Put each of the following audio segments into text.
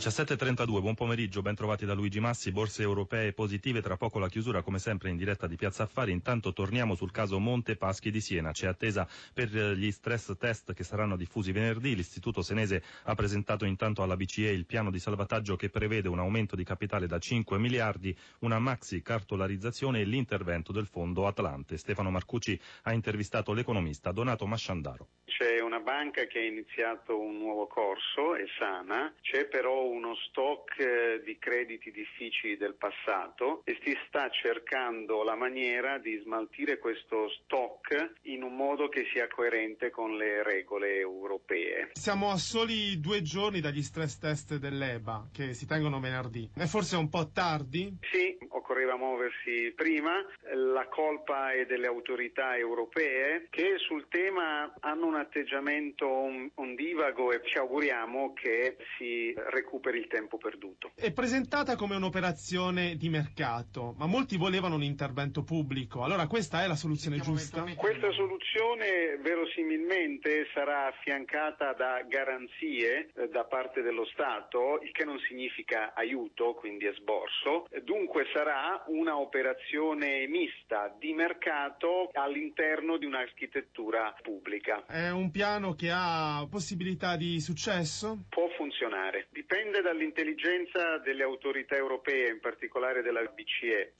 17.32, buon pomeriggio, ben trovati da Luigi Massi, borse europee positive, tra poco la chiusura come sempre in diretta di Piazza Affari, intanto torniamo sul caso Monte Paschi di Siena, c'è attesa per gli stress test che saranno diffusi venerdì, l'istituto senese ha presentato intanto alla BCE il piano di salvataggio che prevede un aumento di capitale da 5 miliardi, una maxi cartolarizzazione e l'intervento del fondo Atlante. Stefano Marcucci ha intervistato l'economista Donato Masciandaro. C'è una banca che ha iniziato un nuovo corso, è sana, c'è però uno stock eh, di crediti difficili del passato e si sta cercando la maniera di smaltire questo stock in un modo che sia coerente con le regole europee. Siamo a soli due giorni dagli stress test dell'EBA che si tengono venerdì. È forse un po' tardi? Sì, occorreva muoversi prima. La colpa è delle autorità europee che sul tema hanno un atteggiamento ondivago e ci auguriamo che si recuperi il tempo perduto. È presentata come un'operazione di mercato, ma molti volevano un intervento pubblico. Allora questa è la soluzione giusta? Questa soluzione verosimilmente sarà affiancata da garanzie eh, da parte dello Stato, il che non significa aiuto, quindi esborso. Dunque sarà una operazione mista di mercato all'interno di un'architettura pubblica. È un piano che ha possibilità di successo? Può funzionare. Dipende dall'intelligenza delle autorità europee, in particolare della BCE.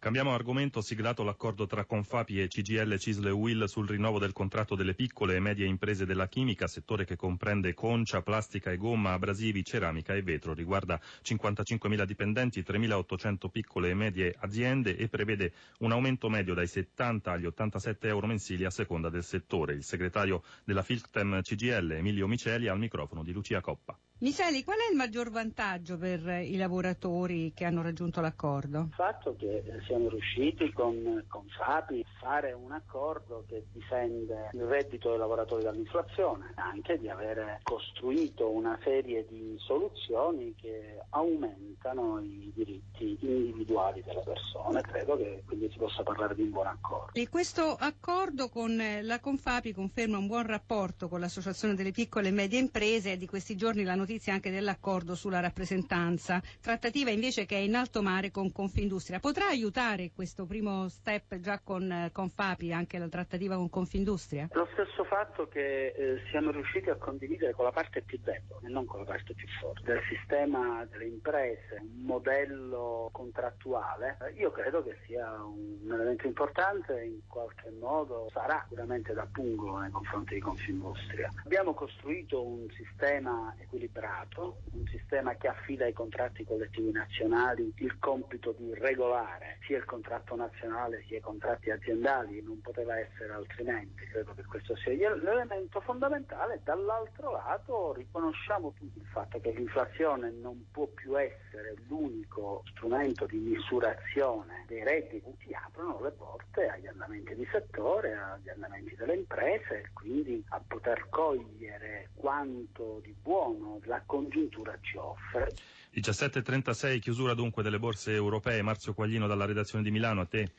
Cambiamo argomento, siglato l'accordo tra Confapi e CGL Cisle Will sul rinnovo del contratto delle piccole e medie imprese della chimica, settore che comprende concia, plastica e gomma, abrasivi, ceramica e vetro. Riguarda 55.000 dipendenti, 3.800 piccole e medie aziende e prevede un aumento medio dai 70 agli 87 euro mensili a seconda del settore. Il segretario della Filtem CGL, Emilio Miceli, al microfono di Lucia Coppa. Miceli, qual è il maggior vantaggio per i lavoratori che hanno raggiunto l'accordo? Il fatto che siamo riusciti con, con Fapi a fare un accordo che difende il reddito dei lavoratori dall'inflazione, anche di avere costruito una serie di soluzioni che aumentano i diritti individuali delle persone. Credo che quindi si possa parlare di un buon accordo. E questo accordo con la Confapi conferma un buon rapporto con l'Associazione delle piccole e medie imprese e di questi giorni la notizia notizia anche dell'accordo sulla rappresentanza, trattativa invece che è in alto mare con Confindustria. Potrà aiutare questo primo step già con, con Fapi, anche la trattativa con Confindustria? Lo stesso fatto che eh, siamo riusciti a condividere con la parte più debole e non con la parte più forte del sistema delle imprese, un modello contrattuale, eh, io credo che sia un, elemento importante, in qualche modo sarà sicuramente da pungo nei confronti di Confindustria. Abbiamo costruito un sistema equilibrato equilibrato, un sistema che affida ai contratti collettivi nazionali il compito di regolare sia il contratto nazionale sia i contratti aziendali, non poteva essere altrimenti, credo che questo sia l'elemento fondamentale. Dall'altro lato riconosciamo tutti il fatto che l'inflazione non può più essere l'unico strumento di misurazione dei redditi, si aprono le porte agli andamenti di settore, agli andamenti delle imprese e quindi a poter cogliere quanto di buono la congiuntura ci offre. 17.36, chiusura dunque delle borse europee. Marzio Quaglino dalla redazione di Milano, a te.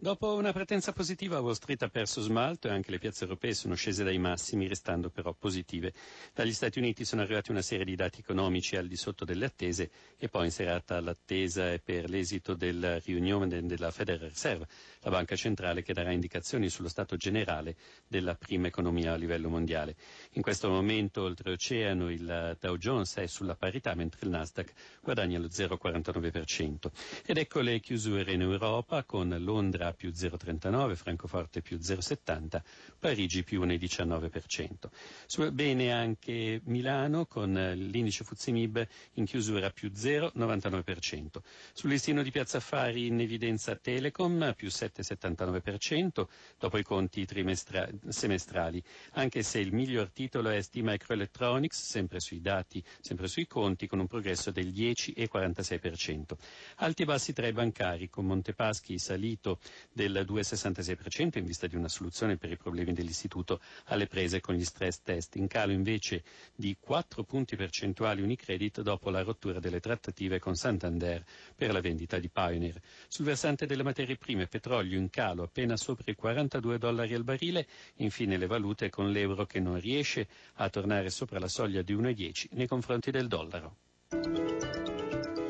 Dopo una pretenza positiva, Wall Street ha perso smalto e anche le piazze europee sono scese dai massimi, restando però positive. Dagli Stati Uniti sono arrivati una serie di dati economici al di sotto delle attese e poi in serata l'attesa è per l'esito della riunione della Federal Reserve, la banca centrale che darà indicazioni sullo stato generale della prima economia a livello mondiale. In questo momento, oltreoceano, il Dow Jones è sulla parità, mentre il Nasdaq guadagna lo 0,49%. Ed ecco le chiusure in Europa con Londra più 0,39, Francoforte più 0,70, Parigi più 1,19%. Bene anche Milano con l'indice Fuzimib in chiusura più 0,99%. Sul listino di Piazza Affari in evidenza Telecom più 7,79% dopo i conti trimestra- semestrali, anche se il miglior titolo è Stima Microelectronics, sempre sui dati, sempre sui conti, con un progresso del 10,46%. Alti e bassi tra i bancari, con Montepaschi salito del 2,66% in vista di una soluzione per i problemi dell'istituto alle prese con gli stress test. In calo invece di 4 punti percentuali Unicredit dopo la rottura delle trattative con Santander per la vendita di Pioneer. Sul versante delle materie prime, petrolio in calo appena sopra i 42 dollari al barile, infine le valute con l'euro che non riesce a tornare sopra la soglia di 1,10 nei confronti del dollaro.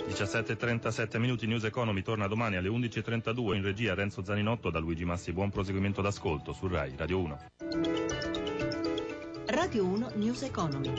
17.37 minuti News Economy torna domani alle 11.32 in regia Renzo Zaninotto da Luigi Massi. Buon proseguimento d'ascolto su RAI Radio 1. Radio 1 News Economy.